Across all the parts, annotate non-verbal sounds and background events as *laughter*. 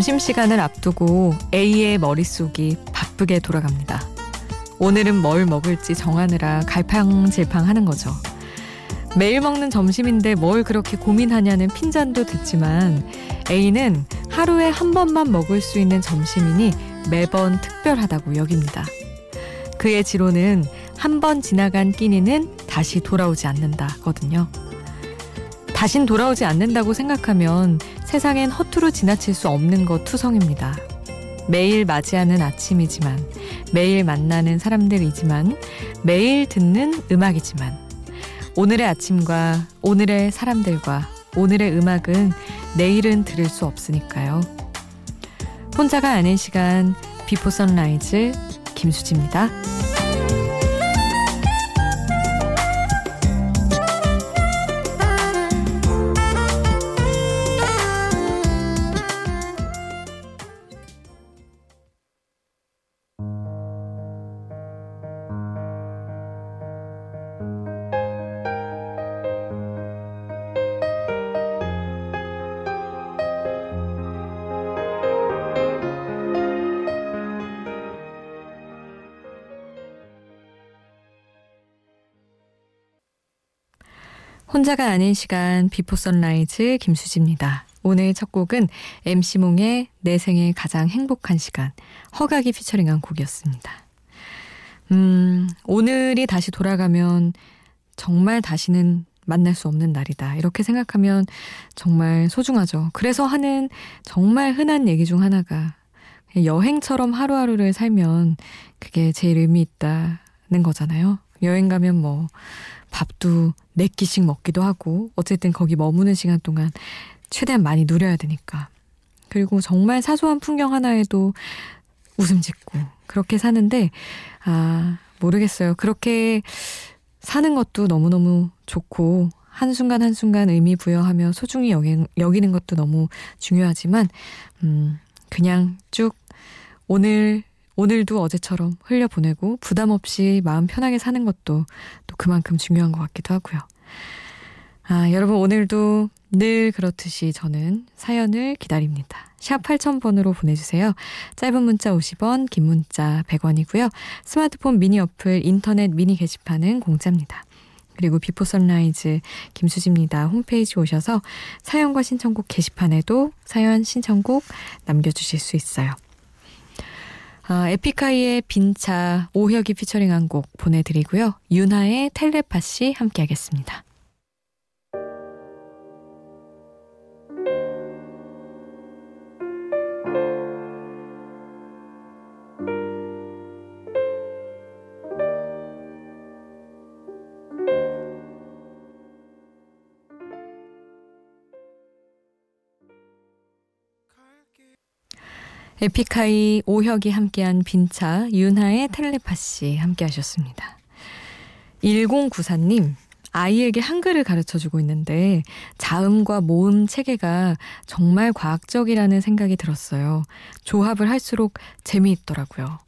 점심시간을 앞두고 A의 머릿속이 바쁘게 돌아갑니다. 오늘은 뭘 먹을지 정하느라 갈팡질팡 하는 거죠. 매일 먹는 점심인데 뭘 그렇게 고민하냐는 핀잔도 듣지만 A는 하루에 한 번만 먹을 수 있는 점심이니 매번 특별하다고 여깁니다. 그의 지로는 한번 지나간 끼니는 다시 돌아오지 않는다거든요. 다신 돌아오지 않는다고 생각하면 세상엔 허투루 지나칠 수 없는 것 투성입니다. 매일 맞이하는 아침이지만, 매일 만나는 사람들이지만, 매일 듣는 음악이지만, 오늘의 아침과 오늘의 사람들과 오늘의 음악은 내일은 들을 수 없으니까요. 혼자가 아닌 시간, 비포 선라이즈 김수지입니다. 혼자가 아닌 시간 Before Sunrise 김수지입니다. 오늘 첫 곡은 MC몽의 내 생의 가장 행복한 시간 허각이 피처링한 곡이었습니다. 음, 오늘이 다시 돌아가면 정말 다시는 만날 수 없는 날이다. 이렇게 생각하면 정말 소중하죠. 그래서 하는 정말 흔한 얘기 중 하나가 여행처럼 하루하루를 살면 그게 제일 의미 있다는 거잖아요. 여행 가면 뭐 밥도 네 끼씩 먹기도 하고 어쨌든 거기 머무는 시간 동안 최대한 많이 누려야 되니까. 그리고 정말 사소한 풍경 하나에도 웃음 짓고 그렇게 사는데 아 모르겠어요. 그렇게 사는 것도 너무너무 좋고 한순간 한순간 의미 부여하며 소중히 여기, 여기는 것도 너무 중요하지만 음 그냥 쭉 오늘 오늘도 어제처럼 흘려보내고 부담 없이 마음 편하게 사는 것도 또 그만큼 중요한 것 같기도 하고요. 아, 여러분 오늘도 늘 그렇듯이 저는 사연을 기다립니다. 샵 8000번으로 보내주세요. 짧은 문자 50원, 긴 문자 100원이고요. 스마트폰 미니 어플, 인터넷 미니 게시판은 공짜입니다. 그리고 Before Sunrise 김수지입니다. 홈페이지 오셔서 사연과 신청곡 게시판에도 사연 신청곡 남겨주실 수 있어요. 아, 에픽하이의 빈차 오혁이 피처링한 곡 보내드리고요. 윤하의 텔레파시 함께하겠습니다. 에픽하이 오혁이 함께한 빈차 윤하의 텔레파시 함께 하셨습니다. 1094님 아이에게 한글을 가르쳐 주고 있는데 자음과 모음 체계가 정말 과학적이라는 생각이 들었어요. 조합을 할수록 재미있더라고요.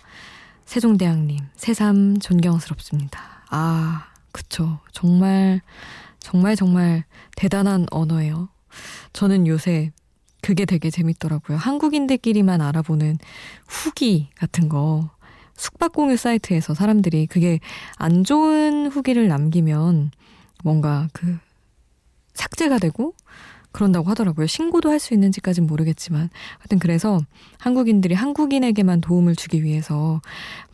세종대왕님 새삼 존경스럽습니다. 아 그쵸 정말 정말 정말 대단한 언어예요. 저는 요새 그게 되게 재밌더라고요. 한국인들끼리만 알아보는 후기 같은 거. 숙박 공유 사이트에서 사람들이 그게 안 좋은 후기를 남기면 뭔가 그 삭제가 되고 그런다고 하더라고요. 신고도 할 수 있는지까진 모르겠지만. 하여튼 그래서 한국인들이 한국인에게만 도움을 주기 위해서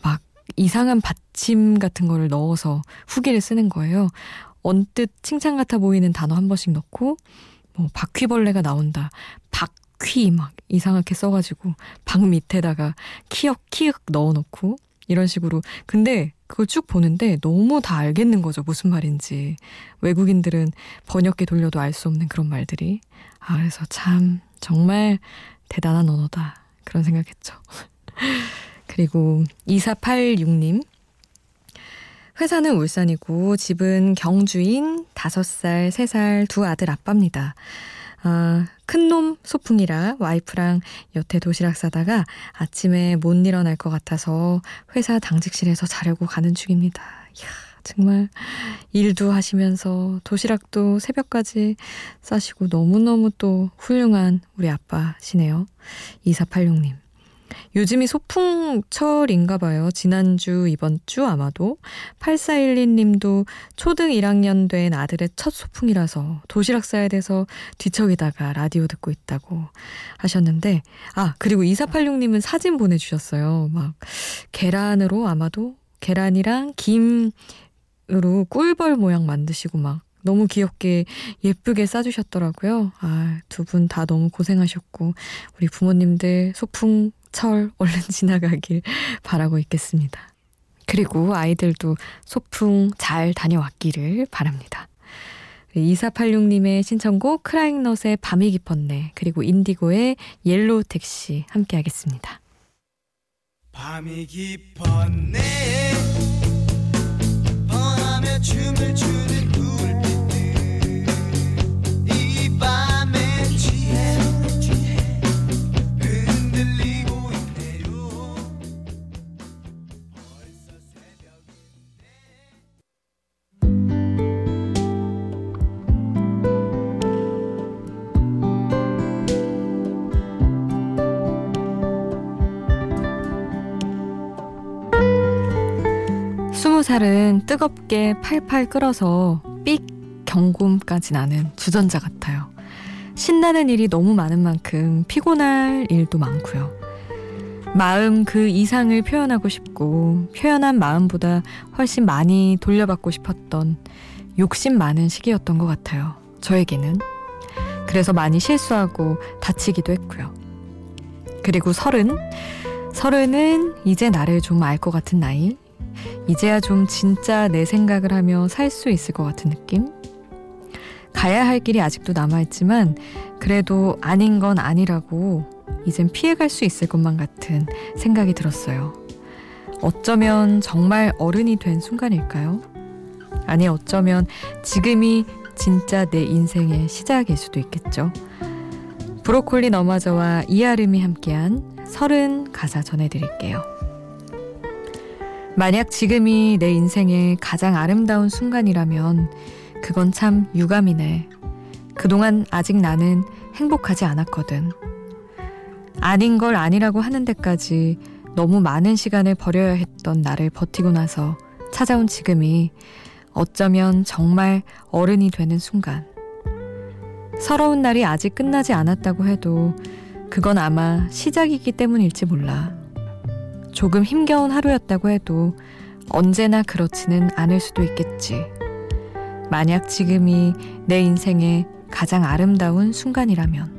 막 이상한 받침 같은 거를 넣어서 후기를 쓰는 거예요. 언뜻 칭찬 같아 보이는 단어 한 번씩 넣고 뭐 바퀴벌레가 나온다. 바퀴 막 이상하게 써가지고 박 밑에다가 키역 키읔 넣어놓고 이런 식으로. 근데 그걸 쭉 보는데 너무 다 알겠는 거죠. 무슨 말인지. 외국인들은 번역기 돌려도 알 수 없는 그런 말들이. 아 그래서 참 정말 대단한 언어다. 그런 생각했죠. *laughs* 그리고 2486님 회사는 울산이고 집은 경주인 5살, 3살 두 아들 아빠입니다. 아, 큰놈 소풍이라 와이프랑 여태 도시락 싸다가 아침에 못 일어날 것 같아서 회사 당직실에서 자려고 가는 중입니다. 이야, 정말 일도 하시면서 도시락도 새벽까지 싸시고 너무너무 또 훌륭한 우리 아빠시네요. 2486님. 요즘이 소풍철인가 봐요. 지난주, 이번 주 아마도. 8412님도 초등 1학년 된 아들의 첫 소풍이라서 도시락 싸야 돼서 뒤척이다가 라디오 듣고 있다고 하셨는데, 아, 그리고 2486 님은 사진 보내주셨어요. 막, 계란으로 아마도 계란이랑 김으로 꿀벌 모양 만드시고 막 너무 귀엽게 예쁘게 싸주셨더라고요. 아, 두 분 다 너무 고생하셨고, 우리 부모님들 소풍 철 얼른 *laughs* 지나가길 바라고 있겠습니다. 그리고 아이들도 소풍 잘 다녀왔기를 바랍니다. 2486님의 신청곡 크라잉넛의 밤이 깊었네 그리고 인디고의 Yellow Taxi 함께 하겠습니다. 밤이 깊었네 방황하며 춤을 추는 살은 뜨겁게 팔팔 끓어서 삑 경곰까지 나는 주전자 같아요. 신나는 일이 너무 많은 만큼 피곤할 일도 많고요. 마음 그 이상을 표현하고 싶고 표현한 마음보다 훨씬 많이 돌려받고 싶었던 욕심 많은 시기였던 것 같아요. 저에게는. 그래서 많이 실수하고 다치기도 했고요. 그리고 서른. 서른은 이제 나를 좀 알 것 같은 나이. 이제야 좀 진짜 내 생각을 하며 살 수 있을 것 같은 느낌? 가야 할 길이 아직도 남아있지만 그래도 아닌 건 아니라고 이젠 피해갈 수 있을 것만 같은 생각이 들었어요. 어쩌면 정말 어른이 된 순간일까요? 아니, 어쩌면 지금이 진짜 내 인생의 시작일 수도 있겠죠. 브로콜리 너마저와 이아름이 함께한 서른 가사 전해드릴게요. 만약 지금이 내 인생의 가장 아름다운 순간이라면 그건 참 유감이네. 그동안 아직 나는 행복하지 않았거든. 아닌 걸 아니라고 하는 데까지 너무 많은 시간을 버려야 했던 나를 버티고 나서 찾아온 지금이 어쩌면 정말 어른이 되는 순간. 서러운 날이 아직 끝나지 않았다고 해도 그건 아마 시작이기 때문일지 몰라. 조금 힘겨운 하루였다고 해도 언제나 그렇지는 않을 수도 있겠지. 만약 지금이 내 인생의 가장 아름다운 순간이라면.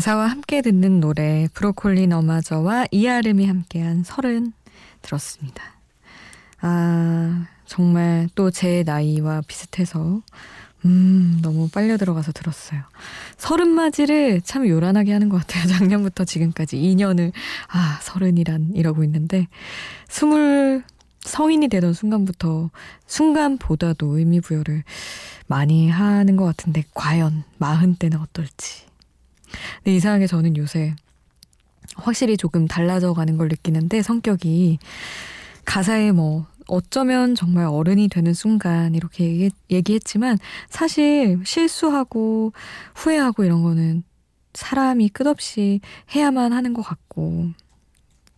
가사와 함께 듣는 노래 브로콜리 너마저와 이아름이 함께한 설은 들었습니다. 아 정말 또 제 나이와 비슷해서 음 너무 빨려 들어가서 들었어요. 서른 맞이를 참 요란하게 하는 것 같아요. *laughs* 작년부터 지금까지 2년을 아 서른이란 이러고 있는데 스물 성인이 되던 순간부터 순간보다도 의미 부여를 많이 하는 것 같은데 과연 마흔 때는 어떨지 근데 이상하게 저는 요새 확실히 조금 달라져 가는 걸 느끼는데 성격이 가사에 뭐 어쩌면 정말 어른이 되는 순간 이렇게 얘기 했, 지만 사실 실수하고 후회하고 이런 거는 사람이 끝없이 해야만 하는 것 같고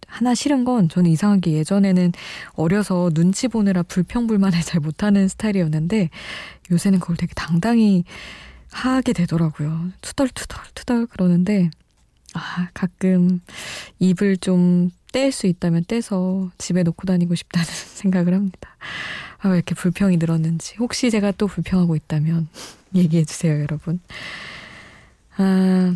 하나 싫은 건 저는 이상하게 예전에는 어려서 눈치 보느라 불평불만을 *laughs* 잘 못하는 스타일이었는데 요새는 그걸 되게 당당히 하게 되더라고요. 투덜투덜 투덜 그러는데 아 가끔 입을 좀 뗄 수 있다면 떼서 집에 놓고 다니고 싶다는 *laughs* 생각을 합니다. 아, 왜 이렇게 불평이 늘었는지 혹시 제가 또 불평하고 있다면 *laughs* 얘기해 주세요, 여러분. 아,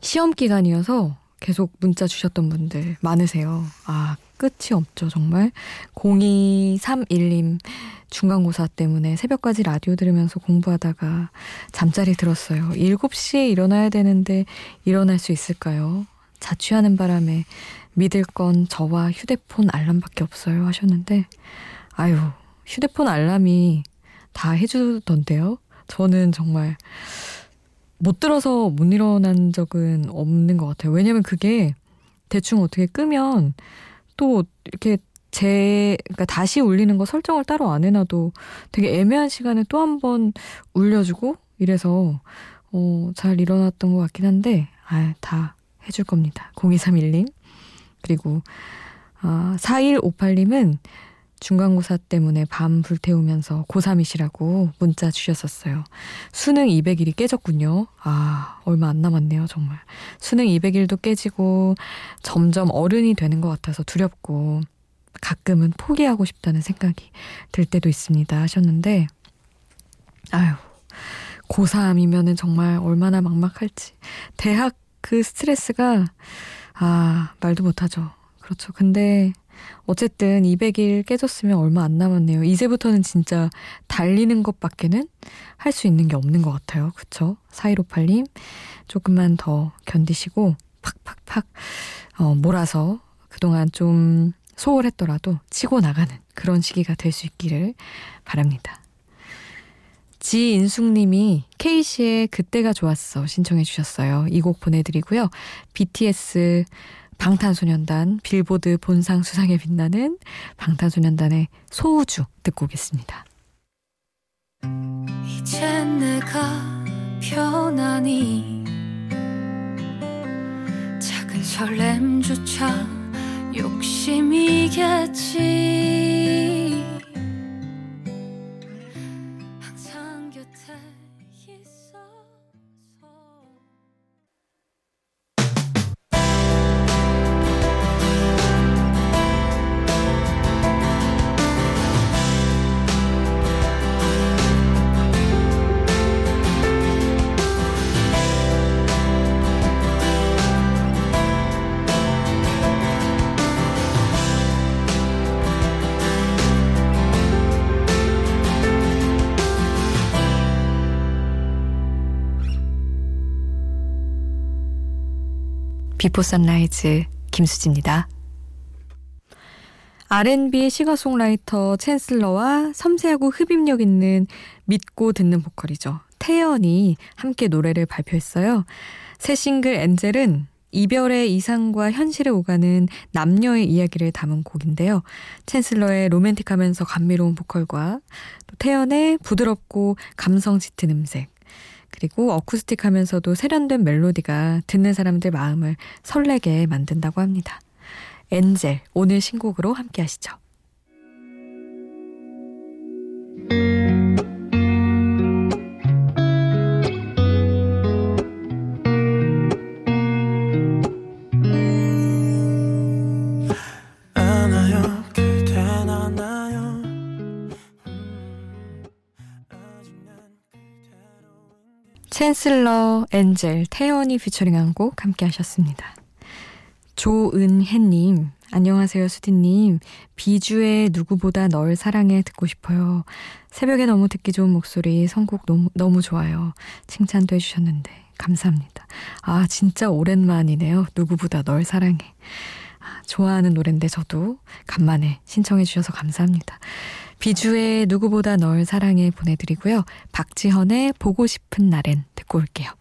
시험 기간이어서 계속 문자 주셨던 분들 많으세요. 아, 끝이 없죠, 정말. 0231님, 중간고사 때문에 새벽까지 라디오 들으면서 공부하다가 잠자리 들었어요. 7시에 일어나야 되는데 일어날 수 있을까요? 자취하는 바람에 믿을 건 저와 휴대폰 알람밖에 없어요 하셨는데, 아유, 휴대폰 알람이 다 해주던데요? 저는 정말 못 들어서 못 일어난 적은 없는 것 같아요. 왜냐면 그게 대충 어떻게 끄면 또 이렇게 제, 그러니까 다시 울리는 거 설정을 따로 안 해놔도 되게 애매한 시간에 또 한 번 울려주고 이래서, 어, 잘 일어났던 것 같긴 한데, 아, 다 해줄 겁니다. 0231님. 그리고, 아, 4158님은 중간고사 때문에 밤 불태우면서 고3이시라고 문자 주셨었어요. 수능 200일이 깨졌군요. 아, 얼마 안 남았네요, 정말. 수능 200일도 깨지고 점점 어른이 되는 것 같아서 두렵고 가끔은 포기하고 싶다는 생각이 들 때도 있습니다 하셨는데, 아유, 고3이면은 정말 얼마나 막막할지. 대학 그 스트레스가, 아, 말도 못하죠. 그렇죠. 근데 어쨌든 200일 깨졌으면 얼마 안 남았네요. 이제부터는 진짜 달리는 것밖에는 할 수 있는 게 없는 것 같아요. 그쵸? 4158님, 조금만 더 견디시고, 팍팍팍, 어, 몰아서 그동안 좀 소홀했더라도 치고 나가는 그런 시기가 될 수 있기를 바랍니다. 지인숙님이 K씨의 그때가 좋았어 신청해 주셨어요. 이 곡 보내드리고요. BTS 방탄소년단 빌보드 본상 수상에 빛나는 방탄소년단의 소우주 듣고 오겠습니다. 이제 내가 편하니 작은 설렘조차 욕심이겠지 Before Sunrise 김수지입니다. R&B 싱어송라이터 챈슬러와 섬세하고 흡입력 있는 믿고 듣는 보컬이죠. 태연이 함께 노래를 발표했어요. 새 싱글 Angel은 이별의 이상과 현실에 오가는 남녀의 이야기를 담은 곡인데요. 챈슬러의 로맨틱하면서 감미로운 보컬과 또 태연의 부드럽고 감성 짙은 음색, 그리고 어쿠스틱 하면서도 세련된 멜로디가 듣는 사람들 마음을 설레게 만든다고 합니다. 엔젤, 오늘 신곡으로 함께 하시죠. 챈슬러, 엔젤, 태연이 피처링한 곡 함께 하셨습니다. 조은혜님, 안녕하세요, 수디님. 비주의 누구보다 널 사랑해 듣고 싶어요. 새벽에 너무 듣기 좋은 목소리, 선곡 너무, 너무 좋아요. 칭찬도 해주셨는데, 감사합니다. 아, 진짜 오랜만이네요. 누구보다 널 사랑해. 아, 좋아하는 노래인데 저도 간만에 신청해 주셔서 감사합니다. 비주의 누구보다 널 사랑해 보내드리고요. 박지현의 보고 싶은 날엔 듣고 올게요.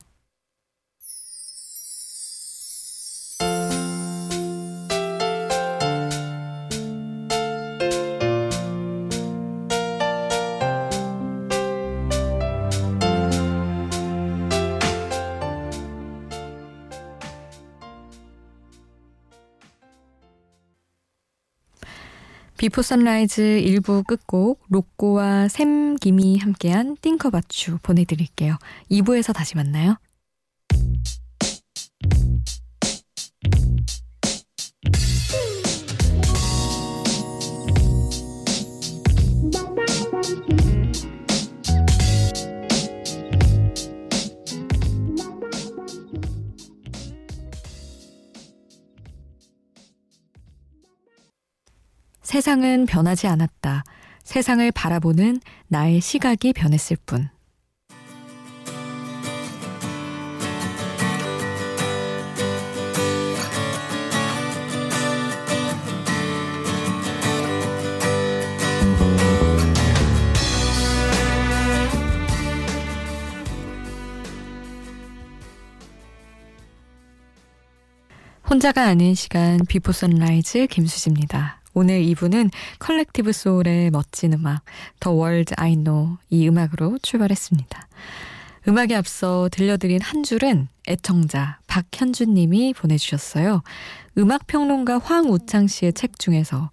비포 선라이즈 1부 끝곡 로꼬와 샘 김이 함께한 띵커바추 보내드릴게요. 2부에서 다시 만나요. 세상은 변하지 않았다. 세상을 바라보는 나의 시각이 변했을 뿐. 혼자가 아닌 시간 Before Sunrise 김수지입니다. 오늘 2부는 컬렉티브 소울의 멋진 음악 The World I Know 음악으로 출발했습니다. 음악에 앞서 들려드린 한 줄은 애청자 박현준 님이 보내주셨어요. 음악평론가 황우창 씨의 책 중에서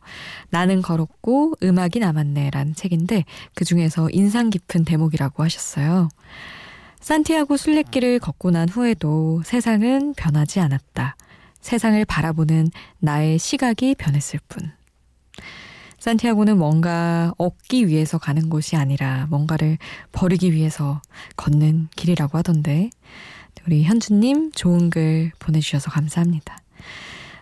나는 걸었고 음악이 남았네 라는 책인데 그 중에서 인상 깊은 대목이라고 하셨어요. 산티아고 순례길을 걷고 난 후에도 세상은 변하지 않았다. 세상을 바라보는 나의 시각이 변했을 뿐. 산티아고는 뭔가 얻기 위해서 가는 곳이 아니라 뭔가를 버리기 위해서 걷는 길이라고 하던데, 우리 현주님 좋은 글 보내주셔서 감사합니다.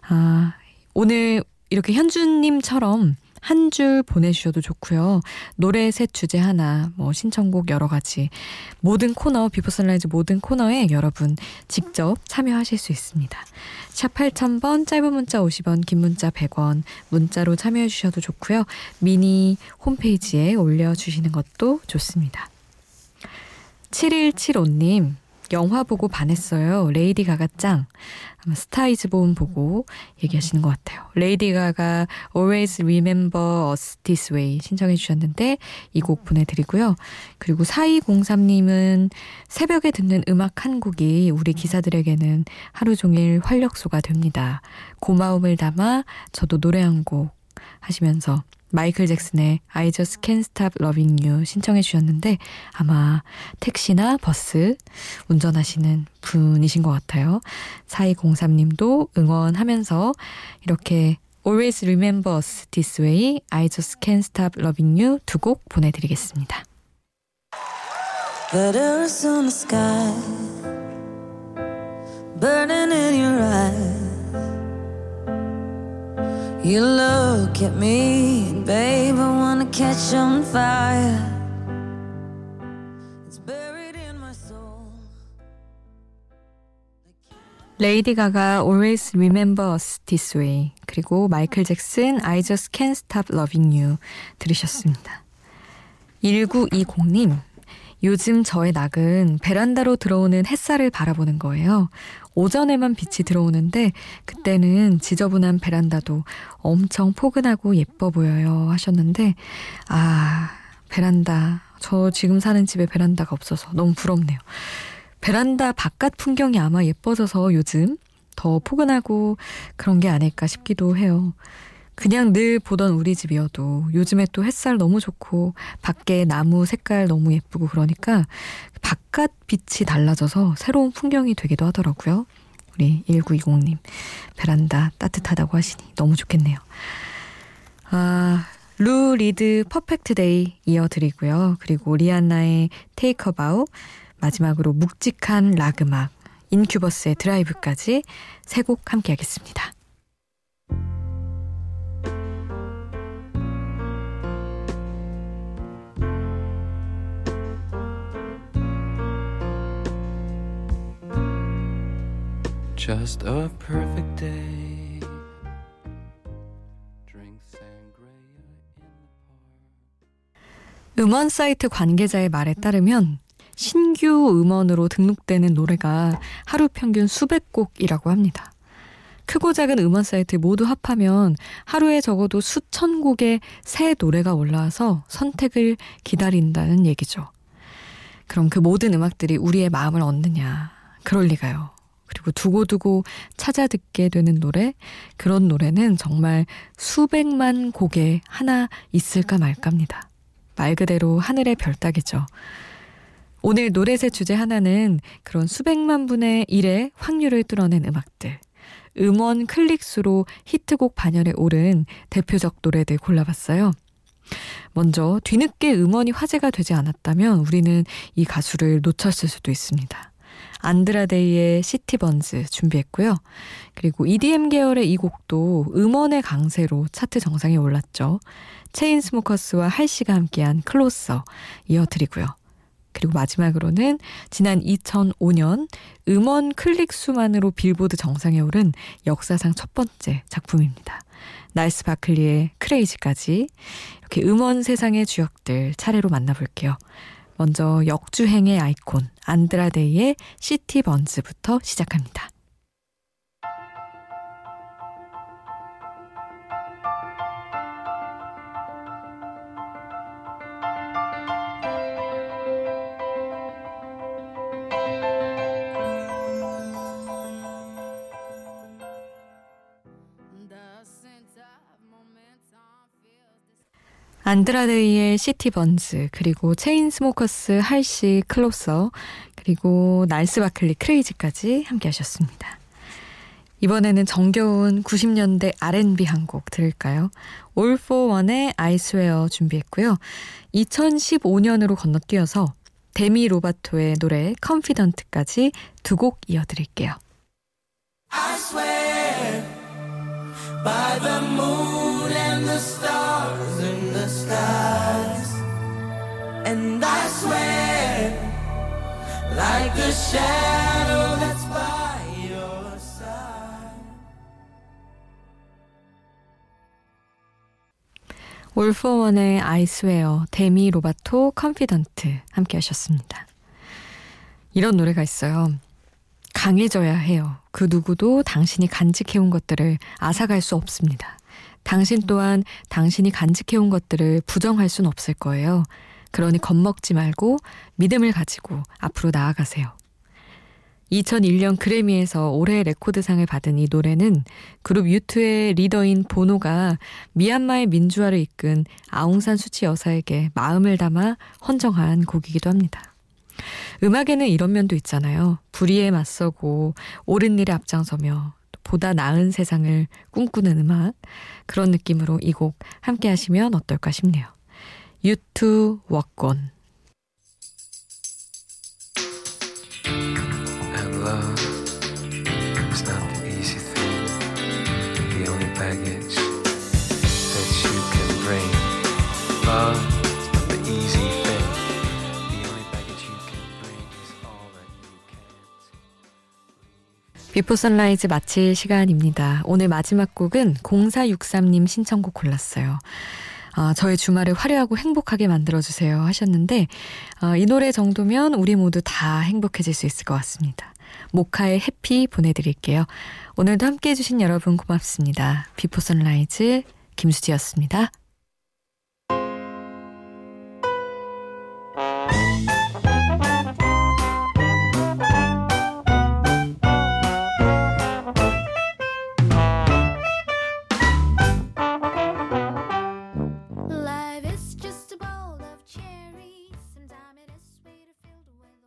아, 오늘 이렇게 현주님처럼 한 줄 보내주셔도 좋고요. 노래 셋 주제 하나, 뭐 신청곡 여러 가지 모든 코너 Before Sunrise 모든 코너에 여러분 직접 참여하실 수 있습니다. 샵 8000번 짧은 문자 50원 긴 문자 100원 문자로 참여해 주셔도 좋고요. 미니 홈페이지에 올려주시는 것도 좋습니다. 7175님 영화 보고 반했어요. 레이디 가가 짱. 아마 Star Is Born 보고 얘기하시는 것 같아요. 레이디 가가 Always Remember Us This Way 신청해 주셨는데 이 곡 보내드리고요. 그리고 4203님은 새벽에 듣는 음악 한 곡이 우리 기사들에게는 하루 종일 활력소가 됩니다. 고마움을 담아 저도 노래 한 곡 하시면서 마이클 잭슨의 I Just Can't Stop Loving You 신청해 주셨는데 아마 택시나 버스 운전하시는 분이신 것 같아요. 4203님도 응원하면서 이렇게 Always Remember Us This Way, I Just Can't Stop Loving You 두 곡 보내드리겠습니다. Letters on the sky Burning in your eyes You look at me, babe, I wanna catch on fire. 레이디 가가 Always Remember Us This Way 그리고 마이클 잭슨 I Just Can't Stop Loving You 들으셨습니다. 1920님 요즘 저의 낙은 베란다로 들어오는 햇살을 바라보는 거예요. 오전에만 빛이 들어오는데 그때는 지저분한 베란다도 엄청 포근하고 예뻐 보여요 하셨는데 아 베란다 저 지금 사는 집에 베란다가 없어서 너무 부럽네요. 베란다 바깥 풍경이 아마 예뻐져서 요즘 더 포근하고 그런 게 아닐까 싶기도 해요. 그냥 늘 보던 우리 집이어도 요즘에 또 햇살 너무 좋고 밖에 나무 색깔 너무 예쁘고 그러니까 바깥 빛이 달라져서 새로운 풍경이 되기도 하더라고요. 우리 1920님 베란다 따뜻하다고 하시니 너무 좋겠네요. 아, 루 리드 Perfect Day 이어드리고요. 그리고 리안나의 테이크 바우 마지막으로 묵직한 락 음악 인큐버스의 드라이브까지 세 곡 함께 하겠습니다. Just a perfect day. 음원 사이트 관계자의 말에 따르면 신규 음원으로 등록되는 노래가 하루 평균 수백 곡이라고 합니다. 크고 작은 음원 사이트 모두 합하면 하루에 적어도 수천 곡의 새 노래가 올라와서 선택을 기다린다는 얘기죠. 그럼 그 모든 음악들이 우리의 마음을 얻느냐? 그럴 리가요. 그리고 두고두고 찾아 듣게 되는 노래, 그런 노래는 정말 수백만 곡에 하나 있을까 말까입니다. 말 그대로 하늘의 별따기죠. 오늘 노래새 주제 하나는 그런 수백만 분의 1의 확률을 뚫어낸 음악들. 음원 클릭수로 히트곡 반열에 오른 대표적 노래들 골라봤어요. 먼저 뒤늦게 음원이 화제가 되지 않았다면 우리는 이 가수를 놓쳤을 수도 있습니다. 안드라데이의 시티번즈 준비했고요. 그리고 EDM 계열의 이 곡도 음원의 강세로 차트 정상에 올랐죠. 체인스모커스와 할씨가 함께한 Closer 이어드리고요. 그리고 마지막으로는 지난 2005년 음원 클릭 수만으로 빌보드 정상에 오른 역사상 첫 번째 작품입니다. 날스 바클리의 Crazy까지 이렇게 음원 세상의 주역들 차례로 만나볼게요. 먼저 역주행의 아이콘 안드라데이의 City Burns부터 시작합니다. 안드라데이의 City Burns, 그리고 체인스모커스 할시 Closer, 그리고 날스 바클리 Crazy까지 함께 하셨습니다. 이번에는 정겨운 90년대 R&B 한 곡 들을까요? All-4-One의 I Swear 준비했고요. 2015년으로 건너뛰어서 데미 로바토의 노래 Confident까지 두 곡 이어드릴게요. I swear by the moon and the stars And I swear, like a shadow that's by your side. 올포원의 아이스웨어, 데미 로바토, 컨피던트 함께 하셨습니다. 이런 노래가 있어요. 강해져야 해요. 그 누구도 당신이 간직해온 것들을 앗아갈 수 없습니다. 당신 또한 당신이 간직해온 것들을 부정할 순 없을 거예요. 그러니 겁먹지 말고 믿음을 가지고 앞으로 나아가세요. 2001년 그래미에서 올해 레코드상을 받은 이 노래는 그룹 유투의 리더인 보노가 미얀마의 민주화를 이끈 아웅산 수치 여사에게 마음을 담아 헌정한 곡이기도 합니다. 음악에는 이런 면도 있잖아요. 불의에 맞서고 옳은 일에 앞장서며 보다 나은 세상을 꿈꾸는 음악 그런 느낌으로 이 곡 함께 하시면 어떨까 싶네요. 유투 워권. Before Sunrise 마칠 시간입니다. 오늘 마지막 곡은 0463님 신청곡 골랐어요. 아, 저의 주말을 화려하고 행복하게 만들어주세요 하셨는데, 아, 이 노래 정도면 우리 모두 다 행복해질 수 있을 것 같습니다. 모카의 Happy 보내드릴게요. 오늘도 함께 해주신 여러분 고맙습니다. Before Sunrise 김수지였습니다.